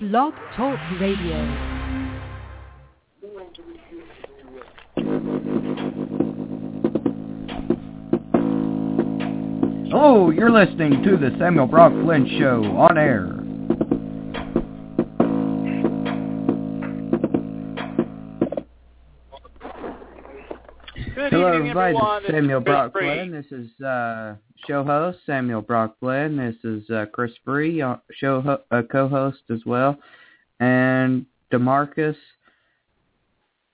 Blog Talk Radio. Hello, you're listening to the Samuel Brock Flynn Show on air. Everybody. everyone. This is Samuel Brock Flynn. This is uh, show host Samuel Brock Flynn. This is uh, Chris Free, uh, show ho- uh, co-host as well, and Demarcus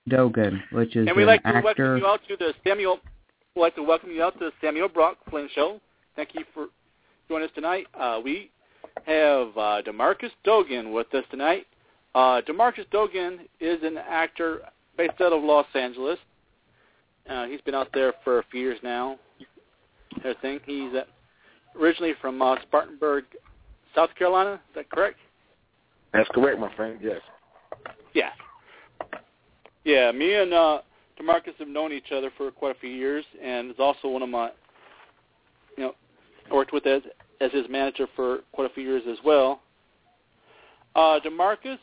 Dogan, which is And we'd an like to actor. welcome you out to the Samuel. We'd like to welcome you out to the Samuel Brock Flynn Show. Thank you for joining us tonight. Uh, we have uh, Demarcus Dogan with us tonight. Uh, Demarcus Dogan is an actor based out of Los Angeles. Uh, he's been out there for a few years now. Everything. He's uh, originally from uh, Spartanburg, South Carolina. Is that correct? That's correct, my friend. Yes. Yeah. Yeah, me and uh Demarcus have known each other for quite a few years and is also one of my you know, I worked with as as his manager for quite a few years as well. Uh Demarcus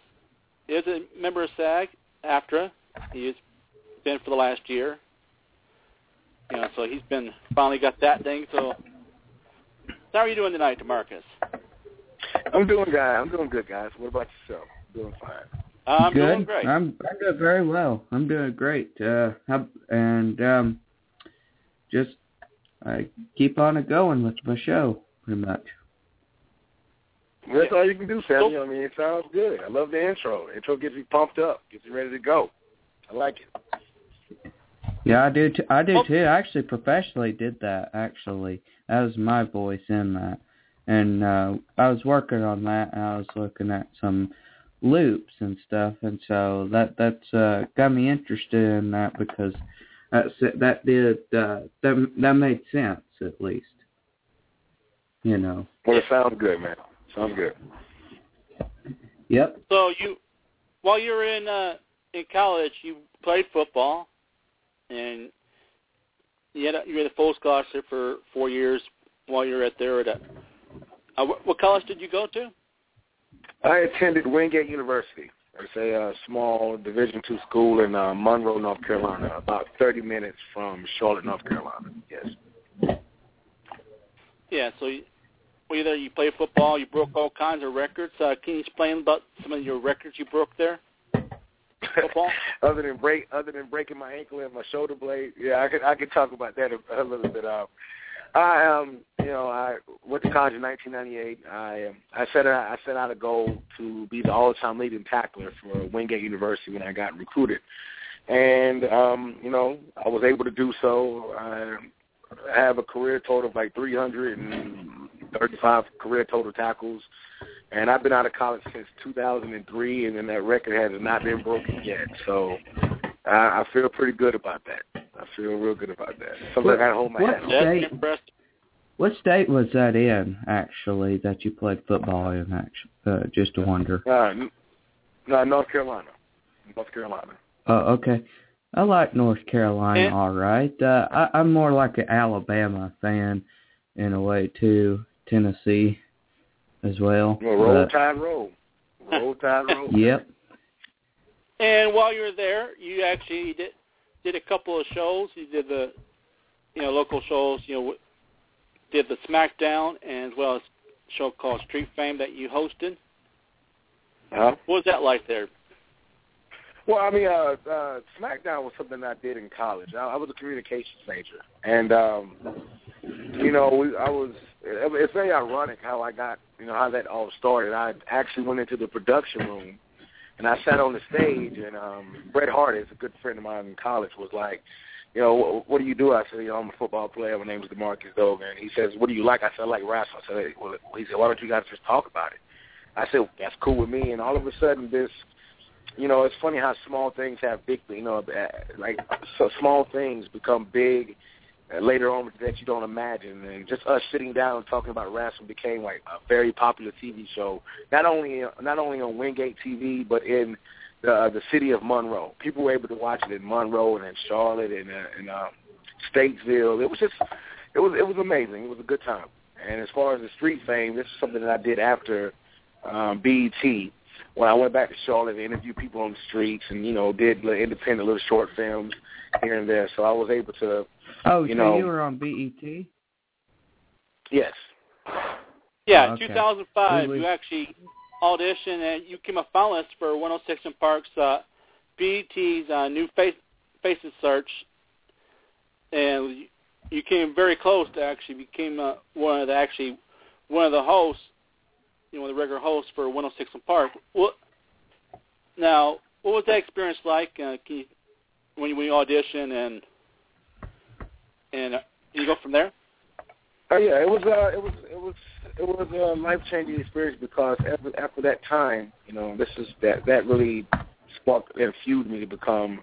is a member of SAG AFTRA. He has been for the last year. You know, so he's been finally got that thing, so how are you doing tonight, Demarcus? I'm doing good. I'm doing good, guys. What about yourself? Doing fine. I'm Good. doing great. I'm I'm doing very well. I'm doing great. Uh, and um, just I keep on it going with my show, pretty much. That's all you can do, Sammy. I mean, it sounds good. I love the intro. The intro gets you pumped up, gets you ready to go. I like it. Yeah, I do. T- I do too. I actually professionally did that. Actually, that was my voice in that, and uh, I was working on that. And I was looking at some loops and stuff, and so that that's uh, got me interested in that because that's that did uh, that that made sense at least. You know. Well, it sounds good, man. Sounds good. Yep. So you, while you were in uh, in college, you played football, and you had a, you had a full scholarship for four years while you were at there. At a, uh, what, what college did you go to? I attended Wingate University. It's a uh, small Division two school in uh, Monroe, North Carolina, about 30 minutes from Charlotte, North Carolina. Yes. Yeah, so you, well, you there you played football. You broke all kinds of records. Uh, can you explain about some of your records you broke there? Football. other than break, other than breaking my ankle and my shoulder blade, yeah, I could I could talk about that a, a little bit. Uh, I um, you know, I went to college in 1998. I um, I set out I set out a goal to be the all-time leading tackler for Wingate University when I got recruited, and um, you know, I was able to do so. I have a career total of like 335 career total tackles. And I've been out of college since 2003, and then that record has not been broken yet. So I, I feel pretty good about that. I feel real good about that. Something I gotta hold my What hat on. State? impressive. What state was that in actually that you played football in? Actually, uh, just to wonder. Uh, no, North Carolina. North Carolina. Oh, okay. I like North Carolina, And- all right. Uh, I, I'm more like an Alabama fan in a way too. Tennessee as well. Well, roll but- tide roll. Roll tide roll. yep. And while you were there, you actually did did a couple of shows. You did the you know local shows. You know did the SmackDown and as well as a show called Street Fame that you hosted. Huh? What was that like there? Well, I mean, uh, uh, SmackDown was something I did in college. I, I was a communications major, and um, you know, we, I was. It- It's very ironic how I got, you know, how that all started. I actually went into the production room, and I sat on the stage, and um, Bret Hart is a good friend of mine in college. Was like, you know, what, what do you do? I said, you know, I'm a football player. My name is Demarcus Dogan. He says, what do you like? I said, I like wrestling. I said, hey, well, he said, why don't you guys just talk about it? I said, that's cool with me. And all of a sudden, this you know, it's funny how small things have big, you know, uh, like so small things become big uh, later on that you don't imagine. And just us sitting down and talking about wrestling became like a very popular TV show, not only not only on Wingate TV but in the uh, the city of Monroe. People were able to watch it in Monroe and in Charlotte and uh, in uh, Statesville. It was just it was it was amazing. It was a good time. And as far as the street fame, this is something that I did after um, BET. when I went back to Charlotte, I interviewed people on the streets, and you know, did little independent little short films here and there. So I was able to. Oh, you so know, you were on BET? Yes. Yeah, Oh, okay. 2005, We- we- you actually auditioned and you came a finalist for 106 and Park's uh, BET's uh, new face faces search, and you, you came very close to actually became uh, one of the actually one of the hosts, you know, the regular hosts for 106 and Park. What now? What was that experience like? Uh, can you, when you when you audition and and uh, you go from there? Oh yeah, it was uh, it was it was it was a life changing experience because after after that time, you know, this is that that really sparked and fueled me to become,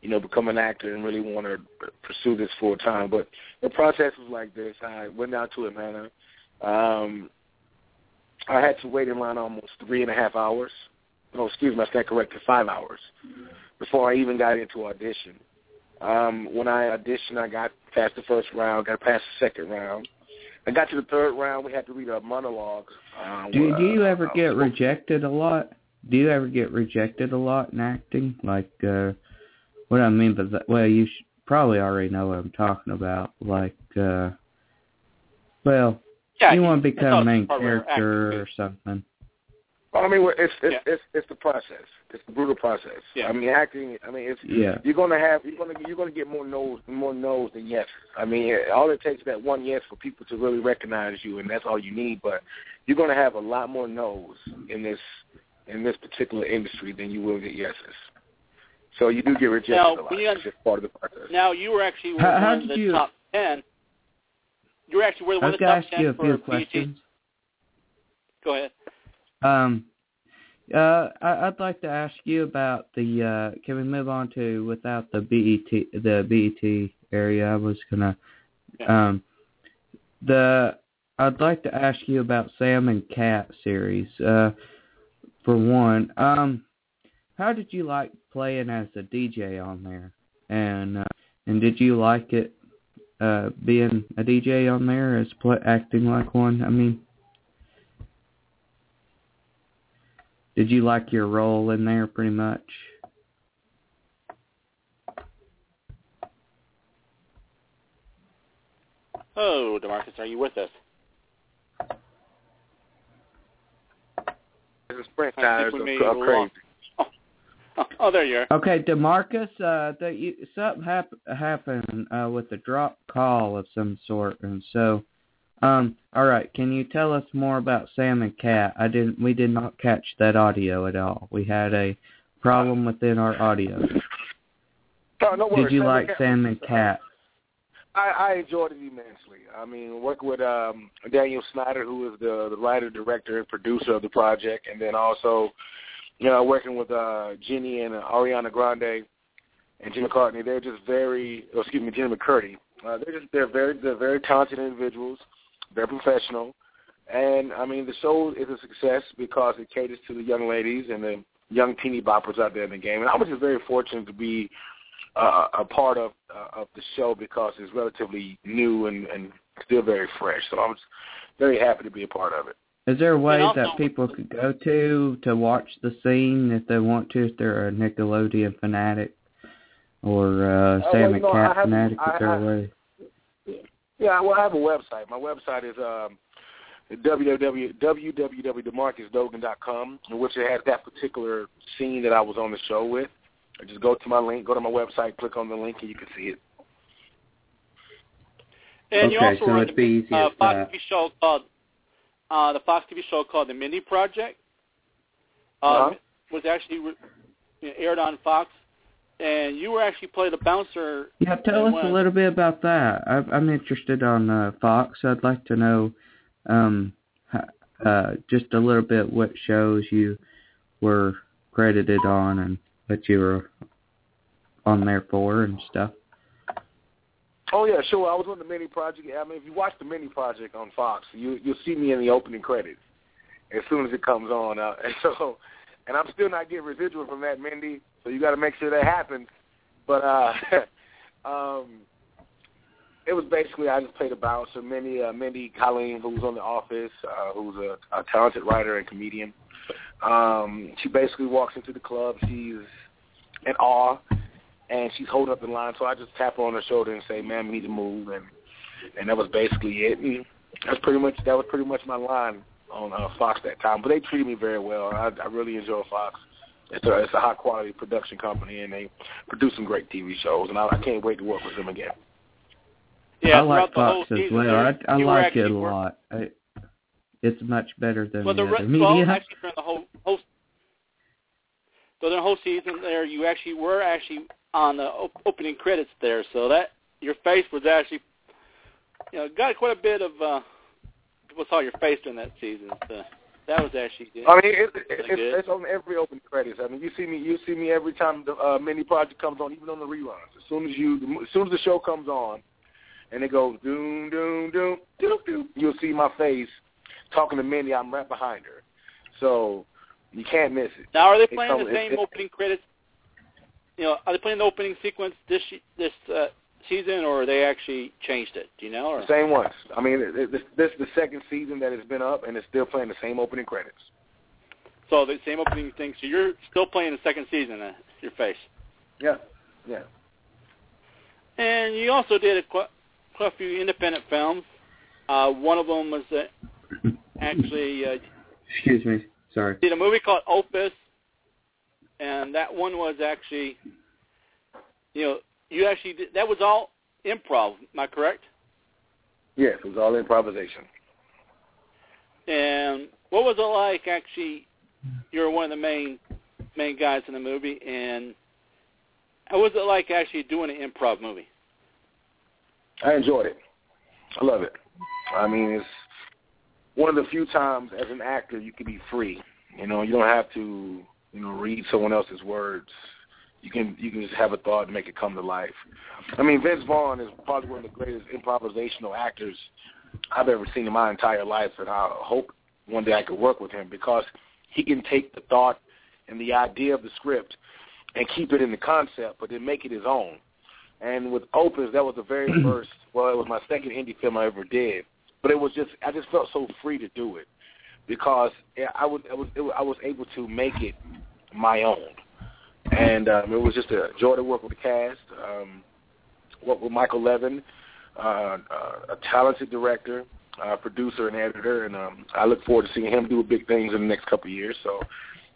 you know, become an actor and really want to pursue this full time. But the process was like this: I went down to Atlanta. Um, I had to wait in line almost three and a half hours. No, excuse me, I stand corrected, five hours before I even got into audition. Um, when I auditioned, I got past the first round, got past the second round. I got to the third round. We had to read a monologue. Uh, Do where, do you ever uh, get rejected a lot? Do you ever get rejected a lot in acting? Like, uh what I mean by that? Well, you sh- probably already know what I'm talking about. Like, uh well, Yeah, you want to become a main part of our character or something. Well, I mean, it's it's, Yeah. it's it's the process. It's the brutal process. Yeah. I mean, acting. I mean, it's Yeah. you're gonna have you're gonna you're gonna get more no's more no's than yes. I mean, all it takes is that one yes for people to really recognize you, and that's all you need. But you're gonna have a lot more no's in this in this particular industry than you will get yeses. So you do get rejected Now, a lot. when you- It's just part of the process. Now you were actually How- one how of the you- top ten. You were actually one of the top ten you a for few BET. Go ahead. Um, uh, I, I'd like to ask you about the. Uh, can we move on to without the BET the BET area? I was gonna. Um, the I'd like to ask you about Sam and Cat series. Uh, for one, um, how did you like playing as a DJ on there? And uh, and did you like it? Uh, being a DJ on there as pl- acting like one. I mean. Did you like your role in there pretty much? Oh, Demarcus, are you with us? The sprint I tires think we are, may are crazy. off. Oh, oh, there you are. Okay, Demarcus, uh, that you, something hap- happened uh, with a drop call of some sort, and so, um, all right. Can you tell us more about Sam and Cat? I didn't. We did not catch that audio at all. We had a problem within our audio. No, no worries. Did you Sam like and Sam and Cat? I, I enjoyed it immensely. I mean, working with um, Daniel Schneider, who is the, the writer, director, and producer of the project, and then also, you know, working with uh, Jenny and uh, Ariana Grande and Jim McCartney. They're just very, oh, excuse me, Jim McCurdy. Uh, they're just they're very they're very talented individuals. They're professional, and I mean the show is a success because it caters to the young ladies and the young teeny boppers out there in the game. And I was just very fortunate to be uh, a part of uh, of the show because it's relatively new and, and still very fresh. So I was very happy to be a part of it. Is there a way also- that people could go to to watch the scene if they want to, if they're a Nickelodeon fanatic or uh, Uh, Sam well, you and know, I Cat fanatic? Is there a I- way? Yeah, well, I have a website. My website is um, www.demarcusdogan.com, in which it has that particular scene that I was on the show with. I just go to my link, go to my website, click on the link, and you can see it. And you also so run the uh, as Fox. TV show called uh, the Fox TV show called The Mindy Project. Um, Uh-huh. Was actually re- aired on Fox, and you were actually played a bouncer. Yeah, tell in us a little bit about that. I, I'm interested on uh, Fox. I'd like to know um, uh, just a little bit what shows you were credited on and what you were on there for and stuff. Oh yeah, sure. I was on the Mindy Project. I mean, if you watch the Mindy Project on Fox, you you'll see me in the opening credits as soon as it comes on. Uh, and so, and I'm still not getting residual from that, Mindy. So you got to make sure that happens. But uh, um, it was basically I just played a bouncer. Mindy, uh, Mindy Kaling, who was on The Office, uh, who's a, a talented writer and comedian. Um, she basically walks into the club. She's in awe, and she's holding up the line. So I just tap her on her shoulder and say, "Ma'am, you need to move." And and that was basically it. And that's pretty much that was pretty much my line on uh, Fox that time. But they treated me very well. I, I really enjoy Fox. It's a it's a high quality production company, and they produce some great TV shows. And I, I can't wait to work with them again. Yeah, I like throughout Fox the whole as season well. there, I, I like it a work- lot. I, it's much better than Well, the the other media. well, actually during the whole whole so the whole season there, you actually were actually on the op- opening credits there, so that your face was actually, you know, got quite a bit of uh, people saw your face during that season. So that was actually good. I mean, it, it, it's, good. it's on every open credits. I mean, you see me, you see me every time the uh, Mindy Project comes on, even on the reruns. As soon as you, as soon as the show comes on, and it goes doom doom doom doom doom, you'll see my face talking to Mindy. I'm right behind her, so you can't miss it. Now, are they playing comes- the same it- opening credits? You know, are they playing the opening sequence this this uh, season, or they actually changed it? Do you know? Or? Same ones. I mean, it, it, this, this is the second season that it's been up, and it's still playing the same opening credits. So the same opening thing. So you're still playing the second season. Uh, your face. Yeah, yeah. And you also did a, quite, quite a few independent films. Uh, one of them was uh, actually uh, Excuse me. Sorry. did a movie called Opus, and that one was actually, you know, you actually did, that was all improv. Am I correct? Yes, it was all improvisation. And what was it like? Actually, you were one of the main main guys in the movie, and how was it like actually doing an improv movie? I enjoyed it. I love it. I mean, it's one of the few times as an actor you can be free. You know, you don't have to, you know, read someone else's words. You can you can just have a thought and make it come to life. I mean, Vince Vaughn is probably one of the greatest improvisational actors I've ever seen in my entire life, and I hope one day I could work with him because he can take the thought and the idea of the script and keep it in the concept, but then make it his own. And with Opus, that was the very mm-hmm. first. Well, it was my second indie film I ever did, but it was just I just felt so free to do it because I was, I was I was able to make it my own, and um, it was just a joy to work with the cast. Um, work with Michael Levin, uh, uh, a talented director, uh, producer, and editor, and um, I look forward to seeing him do big things in the next couple of years. So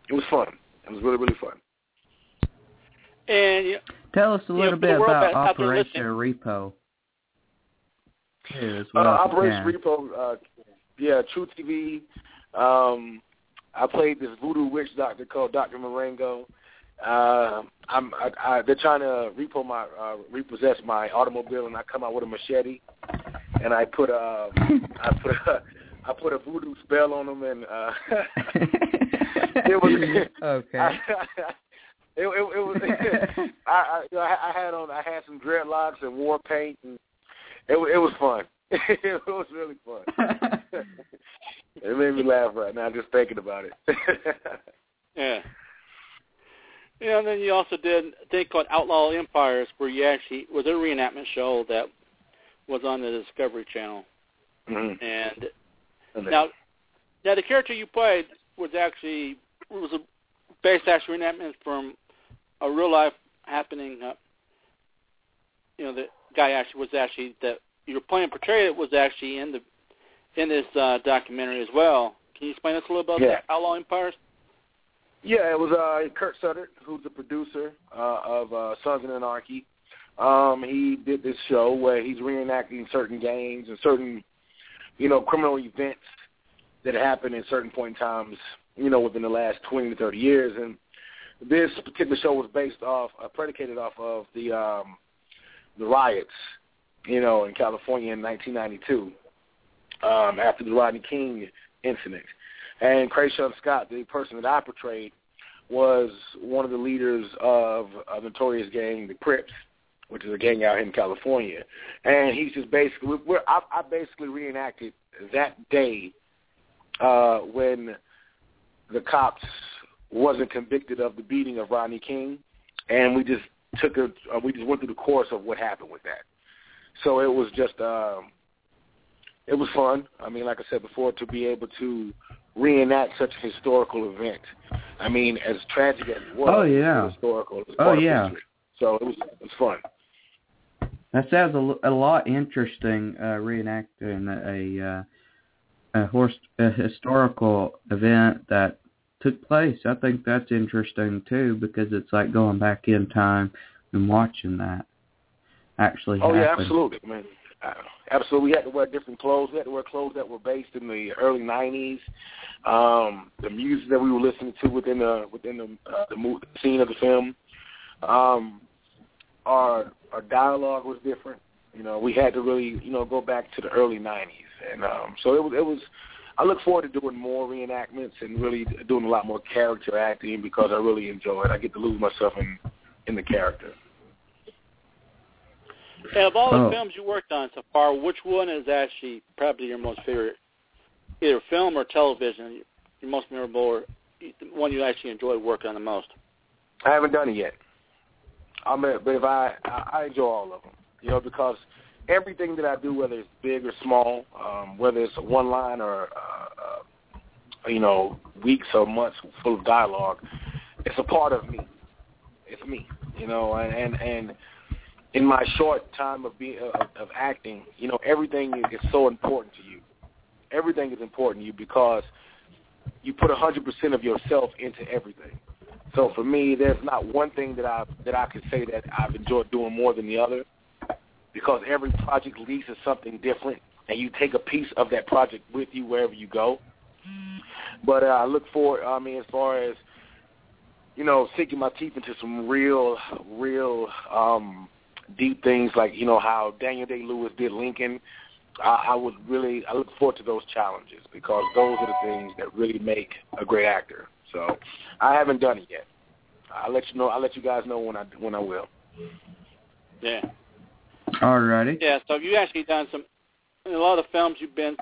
it was fun. It was really really fun. And you, Tell us a little for the bit world about that's Operation. Repo. Too, as Uh, well if you Operation can. Repo, uh, yeah, True TV. Um, I played this voodoo witch doctor called Doctor Marengo. Uh, I'm, I, I, they're trying to repo my, uh, repossess my automobile, and I come out with a machete, and I put a, I put a, I put a voodoo spell on them, and uh, it was okay. I, it, it, it was. I, I, you know, I I had on. I had some dreadlocks and war paint, and it it was fun. it was really fun. it made me laugh right now just thinking about it. yeah. Yeah, and then you also did a thing called Outlaw Empires, where you actually was a reenactment show that was on the Discovery Channel, mm-hmm. and now, now the character you played was actually was a based actually reenactment from a real life happening. Uh, you know, the guy actually was actually that you were playing portrayed was actually in the in this uh, documentary as well. Can you explain us a little about Yeah. that Outlaw Empires? Yeah, it was uh, Kurt Sutter, who's the producer uh, of uh, Sons of Anarchy. Um, he did this show where he's reenacting certain games and certain, you know, criminal events that happened in certain point in times, you know, within the last 20 to 30 years. And this particular show was based off, uh, predicated off of the um, the riots, you know, in California in 1992 um, after the Rodney King incident. And Kershaun Scott, the person that I portrayed, was one of the leaders of a notorious gang, the Crips, which is a gang out here in California. And he's just basically, we're, I, I basically reenacted that day uh, when the cops wasn't convicted of the beating of Rodney King, and we just took a, uh, we just went through the course of what happened with that. So it was just um, it was fun. I mean, like I said before, to be able to reenact such a historical event. I mean, as tragic as it was, oh yeah, historical. Oh yeah. History. So it was it was fun. That sounds a, a lot interesting. Uh, reenacting a uh, a, horse, a historical event that took place. I think that's interesting too because it's like going back in time and watching that actually oh, happen. yeah, absolutely. I mean, uh, absolutely. We had to wear different clothes. We had to wear clothes that were based in the early '90s. Um, the music that we were listening to within the within the uh, the, movie, scene of the film. Um, our our dialogue was different. You know, we had to really you know go back to the early '90s, and um, so it was it was. I look forward to doing more reenactments and really doing a lot more character acting because I really enjoy it. I get to lose myself in in the character. And of all the Oh. films you worked on so far, which one is actually probably your most favorite, either film or television, your most memorable, or the one you actually enjoyed working on the most? I haven't done it yet. I mean, but if I, I I enjoy all of them, you know, because everything that I do, whether it's big or small, um, whether it's one line or uh, uh, you know weeks or months full of dialogue, it's a part of me. It's me, you know, and and, and in my short time of being of, of acting, you know, everything is, so important to you. Everything is important to you because you put a hundred percent of yourself into everything. So for me, there's not one thing that I that I could say that I've enjoyed doing more than the other, because every project leads to something different, and you take a piece of that project with you wherever you go. But uh, I look forward. I mean, as far as you know, sinking my teeth into some real, real um, deep things, like you know how Daniel Day Lewis did Lincoln. I, I would really, I look forward to those challenges because those are the things that really make a great actor. So I haven't done it yet. I'll let you know. I'll let you guys know when I when I will. Yeah. Alrighty. Yeah, so you actually done some, a lot of the films you've been,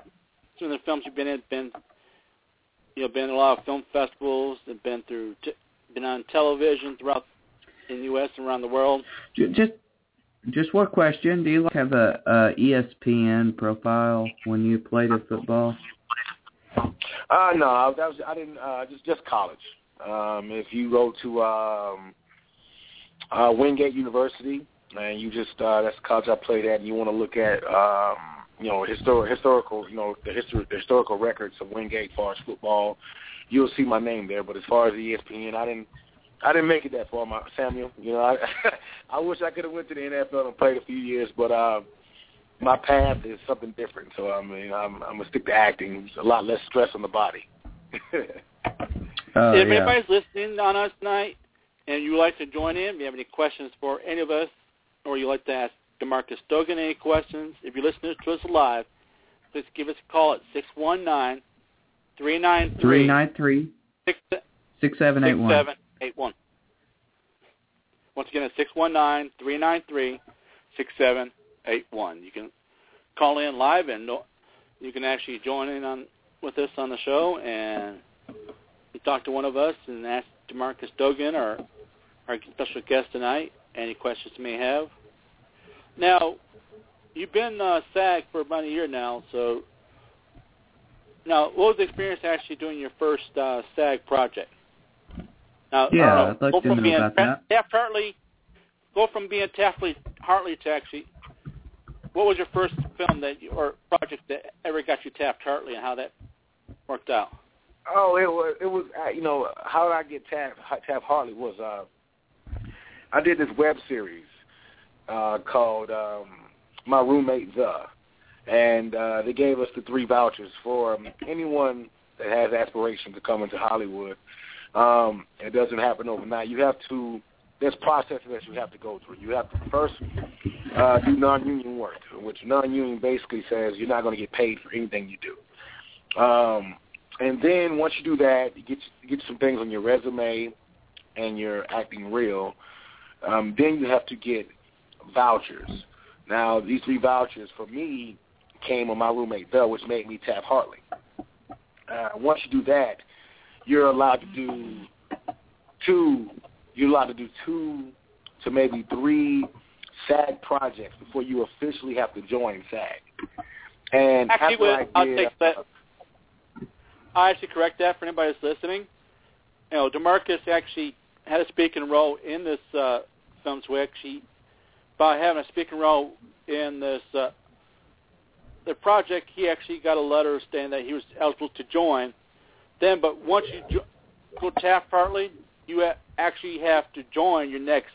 some of the films you've been in, been, you know, been a lot of film festivals, and been through, t- been on television throughout in the U.S. and around the world. Just just one question. Do you like have a, a ESPN profile when you played at football? Uh no, that was I didn't uh just just college. Um if you go to um uh Wingate University and you just uh that's the college I played at and you want to look at um you know historic historical you know the history the historical records of Wingate as far as football, you'll see my name there. But as far as ESPN, I didn't I didn't make it that far, my Samuel. You know, I I wish I could have went to the NFL and played a few years, but uh my path is something different. So I mean, I'm I'm gonna stick to acting. It's a lot less stress on the body. Oh if yeah. anybody's listening on us tonight and you would like to join in, if you have any questions for any of us, or you'd like to ask Demarcus Dogan any questions, if you're listening to us live, please give us a call at 619 393 Three nine three six seven eight one. 6781. Once again, it's 619-393-6781. You can call in live and you can actually join in on with us on the show and talk to one of us and ask Demarcus Dogan, our, our special guest tonight, any questions you may have. Now, you've been uh, SAG for about a year now, so now what was the experience actually doing your first uh, SAG project? Now, Yeah, uh, I'd like go to from know being about that. Taft Hartley, go from being Taft Hartley to actually, what was your first film that you, or project that ever got you Taft Hartley, and how that worked out? oh, it was it was uh, you know how did I get Taft Taft Hartley was uh I did this web series uh called um My Roommate The, and uh they gave us the three vouchers for um, anyone that has aspirations to come into Hollywood. Um, it doesn't happen overnight. You have to there's processes that you have to go through. You have to first uh, do non-union work, which non-union basically says you're not going to get paid for anything you do. Um, and then once you do that, you get get some things on your resume, and you're acting real. Um, then you have to get vouchers. Now these three vouchers for me came on my roommate Bell, which made me Taft Hartley. Uh, once you do that, you're allowed to do two. You're allowed to do two to maybe three SAG projects before you officially have to join SAG. And actually, I I'll take that. I actually correct that for anybody that's listening. You know, Demarcus actually had a speaking role in this uh, film switch. He, by having a speaking role in this uh, the project, he actually got a letter saying that he was eligible to join. Then, but once you jo- go Taft Hartley, you ha- actually have to join your next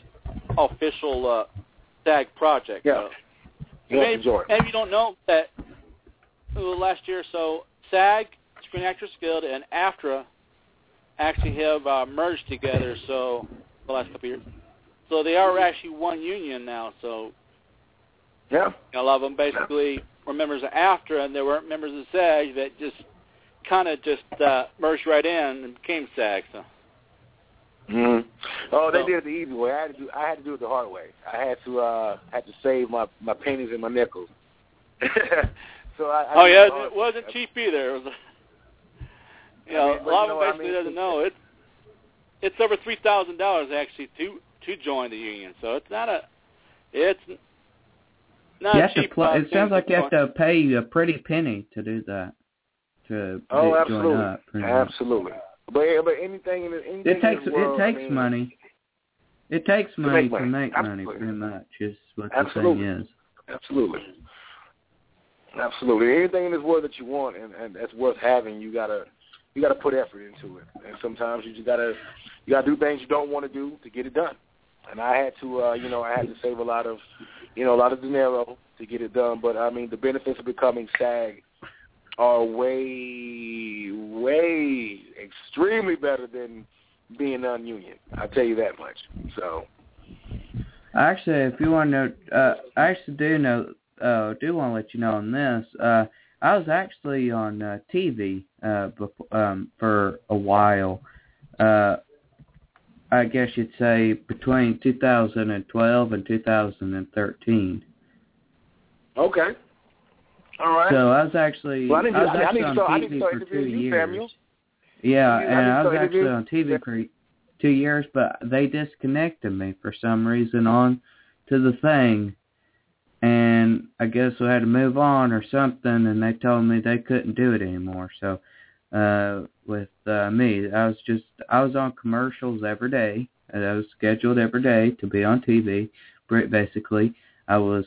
official uh, SAG project. Yeah. Uh, You maybe, maybe you don't know that last year or so, SAG, Screen Actors Guild, and AFTRA actually have uh, merged together. So the last couple of years, so they are actually one union now. So Yeah. a lot of them basically were members of AFTRA, and they weren't members of SAG that just kind of just uh, merged right in and became SAG. So hmm Oh, they So- did it the easy way. I had to do. I had to do it the hard way. I had to. uh had to save my my pennies and my nickels. so I. I oh yeah, the it wasn't cheap either. It was, you I know, mean, a lot you of know them what I basically mean? doesn't know it. It's over three thousand dollars actually to to join the union. So it's not a, it's not you a have to cheap. pl- uh, it sounds like you have to pay a pretty penny to do that. To Oh, to absolutely, join up. much. absolutely. But but anything in the, anything It takes in world, it takes I mean, money. It takes To money make money. to make money, pretty much. Is what Absolutely. the thing is. Absolutely. Absolutely. Anything in this world that you want and, and that's worth having, you gotta you gotta put effort into it. And sometimes you just gotta you gotta do things you don't want to do to get it done. And I had to uh, you know, I had to save a lot of you know, a lot of dinero to get it done. But I mean the benefits of becoming SAG are way way extremely better than being non union. I'll tell you that much. So Actually, if you want to know, uh, I actually do know, uh, do want to let you know on this. Uh, I was actually on uh, TV uh, before, um, for a while. Uh, I guess you'd say between 2012 and 2013. Okay. All right. So I was actually, well, I didn't, I was I, I actually didn't on start, TV for two years. Samuel. Yeah, I and I was actually on TV for two years, but they disconnected me for some reason on to the thing, and I guess we had to move on or something, and they told me they couldn't do it anymore. So, uh, with uh, me, I was just I was on commercials every day, and I was scheduled every day to be on TV. Basically, I was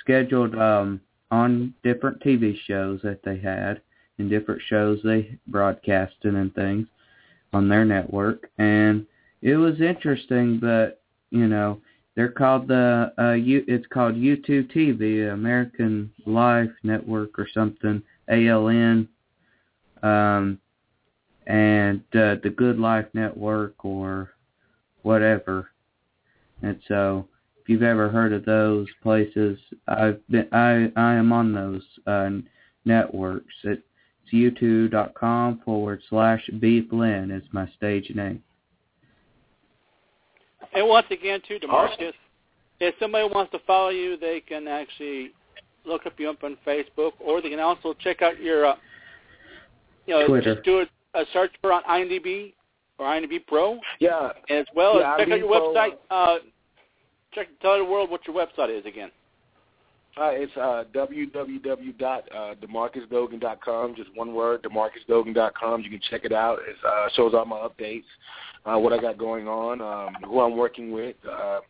scheduled um on different TV shows that they had and different shows they broadcasted and things on their network. And it was interesting but you know they're called the uh U it's called YouTube TV American Life Network or something ALN um and uh, the Good Life Network or whatever. And so you've ever heard of those places I've been I I am on those uh networks it it's youtube.com forward slash beef lynn is my stage name. And once again, too, Demarcus, if somebody wants to follow you, they can actually look up you up on Facebook, or they can also check out your, uh, you know, Twitter. just do a, a search for on IMDb or IMDb Pro, Yeah. as well Yeah, as check out your Pro, website. Uh, check tell the world what your website is again. Uh, it's uh, www.demarcusdogan.com, just one word, demarcusdogan.com. You can check it out. It uh, shows all my updates, uh, what I got going on, um, who I'm working with, uh,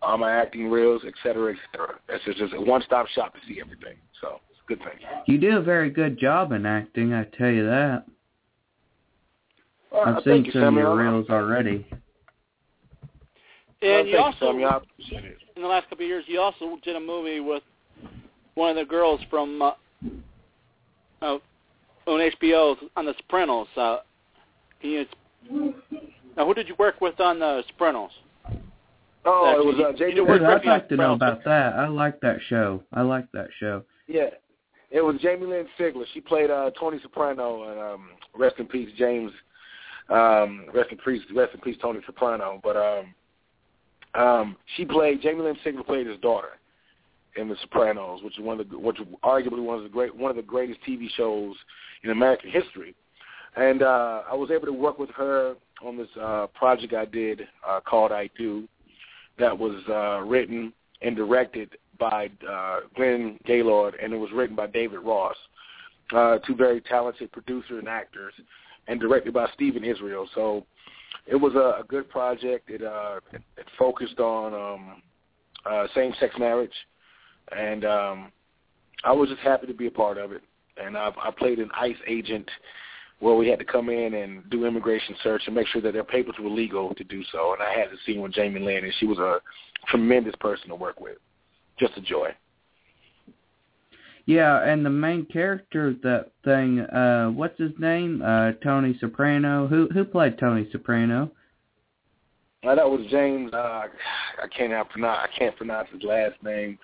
all my acting reels, et cetera, et cetera. It's just, just a one-stop shop to see everything. So it's a good thing. You do a very good job in acting, I tell you that. Well, I've Uh, thank seen you, some of your reels already. Well, And you also, Samuel. I appreciate it. in the last couple of years, you also did a movie with one of the girls from uh, uh, on HBO on The Sopranos. Uh, can you, now, who did you work with on The Sopranos? Oh, it was uh, You Jamie do Lynn work Good, I'd with me on like to know about that. I like that show. I like that show. Yeah. It was Jamie Lynn Sigler. She played uh Tony Soprano and um rest in peace James um rest in peace rest in peace Tony Soprano. But um um she played Jamie Lynn Sigler played his daughter in The Sopranos, which is one of the which arguably one of the great one of the greatest TV shows in American history. And uh I was able to work with her on this uh project I did uh called I Do that was uh written and directed by uh, Glenn Gaylord, and it was written by David Ross, uh, two very talented producers and actors, and directed by Stephen Israel. So it was a, a good project. It, uh, it, it focused on um, uh, same-sex marriage, and um, I was just happy to be a part of it. And I, I played an ICE agent where we had to come in and do immigration search and make sure that their papers were legal to do so. And I had to see with Jamie Lynn, and she was a tremendous person to work with. Just a joy. Yeah, and the main character of that thing, uh, what's his name? Uh, Tony Soprano. Who who played Tony Soprano? Uh, that was James. Uh, I can't pronounce. I can't pronounce his last name.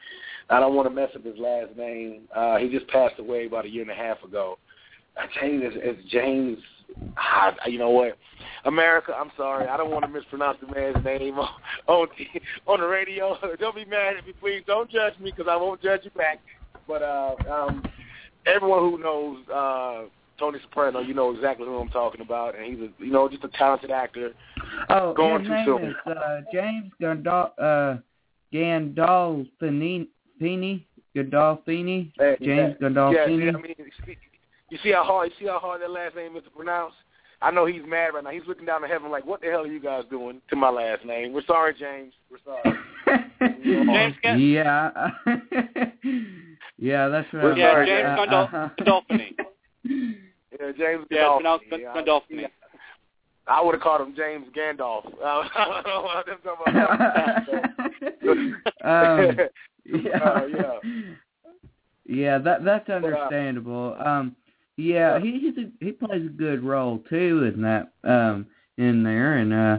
I don't want to mess up his last name. Uh, he just passed away about a year and a half ago. Uh, James is, is James. Ah, you know what? America, I'm sorry. I don't want to mispronounce the man's name on on, on the radio. don't be mad at me, please. Don't judge me because I won't judge you back. But uh, um, everyone who knows uh, Tony Soprano, you know exactly who I'm talking about, and he's a you know just a talented actor. Oh, going his too name soon. is uh, James Gandol- uh, Gandolfini. Gandolfini. Hey, James yeah, Gandolfini. Yeah, I mean, you see, how hard you see how hard that last name is to pronounce. I know he's mad right now. He's looking down to heaven like, "What the hell are you guys doing to my last name?" We're sorry, James. We're sorry. James Gan- yeah. yeah, that's right. We're yeah, sorry, James Uh, Gandol- uh-huh. Gandolfini. yeah, James. Yeah, pronounced Gandolfini. Yeah, Gandolfini. I would have called him James Gandalf. Uh, I don't know what I'm um, yeah. Uh, yeah. Yeah, that that's uh, understandable. Um yeah, he he's a, he plays a good role too in that um in there and uh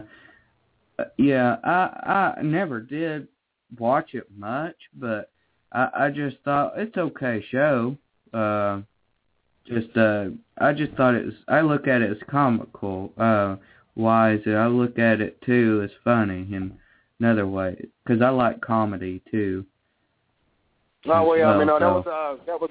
yeah, I I never did watch it much, but I I just thought it's okay show. Uh just uh I just thought it was I look at it as comical uh wise and I look at it too as funny in another way cuz I like comedy too. No, well, yeah, I mean, no, Well, that was uh, that was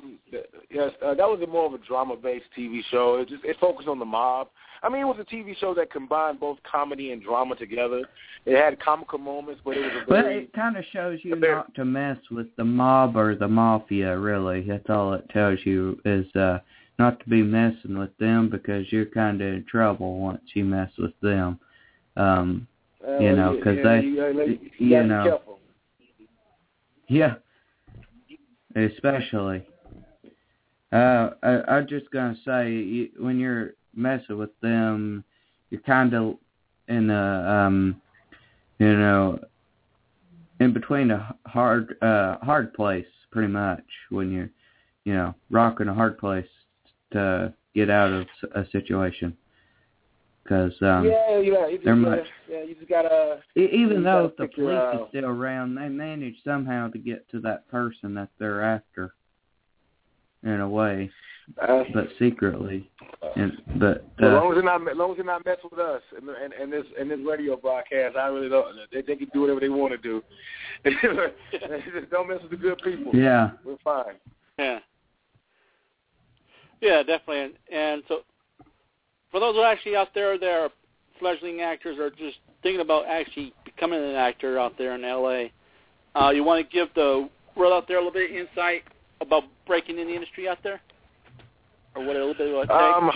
yes, uh, that was a more of a drama-based TV show. It just it focused on the mob. I mean, it was a TV show that combined both comedy and drama together. It had comical moments, but it was a very, But very it kind of shows you there- not to mess with the mob or the mafia. Really, that's all it tells you is uh not to be messing with them because you're kind of in trouble once you mess with them. Um, uh, you know, because yeah, they- you, you, you gotta be know. careful. yeah, especially. Uh, I, I'm just gonna say you, when you're messing with them, you're kind of in a um, you know, in between a hard uh hard place pretty much when you're you know rocking a hard place to get out of a situation because um yeah, yeah, you just they're gotta, much- yeah, you just gotta. e- even though gotta if the police is still around they manage somehow to get to that person that they're after in a way Uh, but secretly and but Well, as uh, long as they're not, as long as they're not messing with us and, and, and this and this radio broadcast, I really don't. They, they can do whatever they want to do. Just don't mess with the good people. yeah We're fine. Yeah. Yeah, definitely. And, and so, for those actually out there that are fledgling actors or just thinking about actually becoming an actor out there in LA, uh, you want to give the world out there a little bit of insight about breaking in the industry out there, or what a little bit of Um,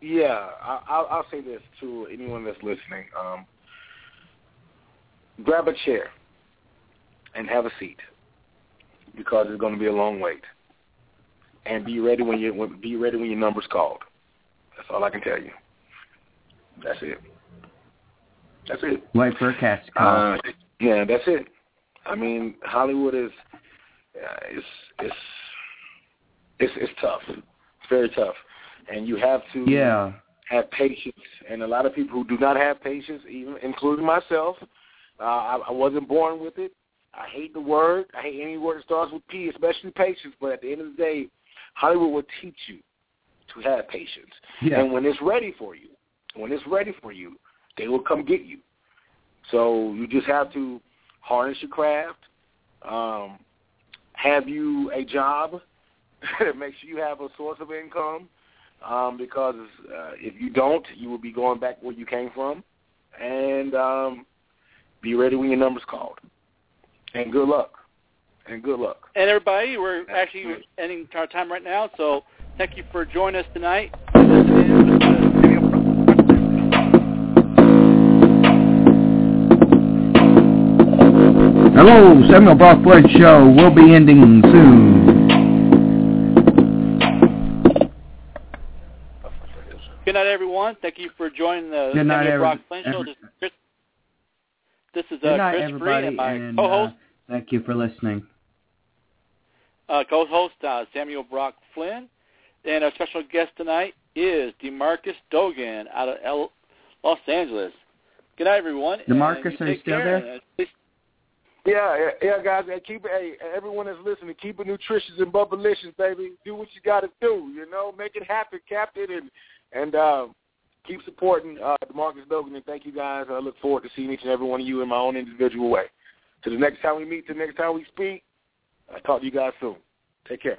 yeah, I, I'll, I'll say this to anyone that's listening. Um, grab a chair and have a seat because it's going to be a long wait. And be ready when you be ready when your number's called. That's all I can tell you. That's it. That's it. wait for a cast to call Uh, yeah, that's it. I mean, Hollywood is uh, it's it's it's it's tough. It's very tough, and you have to yeah have patience. And a lot of people who do not have patience, even including myself, uh, I, I wasn't born with it. I hate the word. I hate any word that starts with P, especially patience. But at the end of the day, Hollywood will teach you to have patience. yeah And when it's ready for you, when it's ready for you, they will come get you. So you just have to harness your craft, um, have you a job, make sure you have a source of income, um, because uh, if you don't, you will be going back where you came from, and um, be ready when your number's called. And good luck. And good luck. And everybody, we're actually ending our time right now, so thank you for joining us tonight. Hello, Samuel Brock Floyd Show will be ending soon. Good night, everyone. Thank you for joining the Good night, Samuel Brock Flynn Show. This is Chris. This is Good uh, night, Chris everybody, Free and my and co-host, uh, thank you for listening. uh, co-host uh, Samuel Brock Flynn, and our special guest tonight is Demarcus Dogan out of L- Los Angeles. Good night, everyone. DeMarcus, are you still there? and, uh, please- Yeah, yeah, yeah, guys. And keep it. Hey, everyone that's listening, keep it nutritious and bubblicious, baby. Do what you got to do. You know, make it happen, Captain, and and uh, keep supporting uh, Demarcus Dogan. And thank you, guys. I look forward to seeing each and every one of you in my own individual way. To the next time we meet, to the next time we speak. I'll talk to you guys soon. Take care.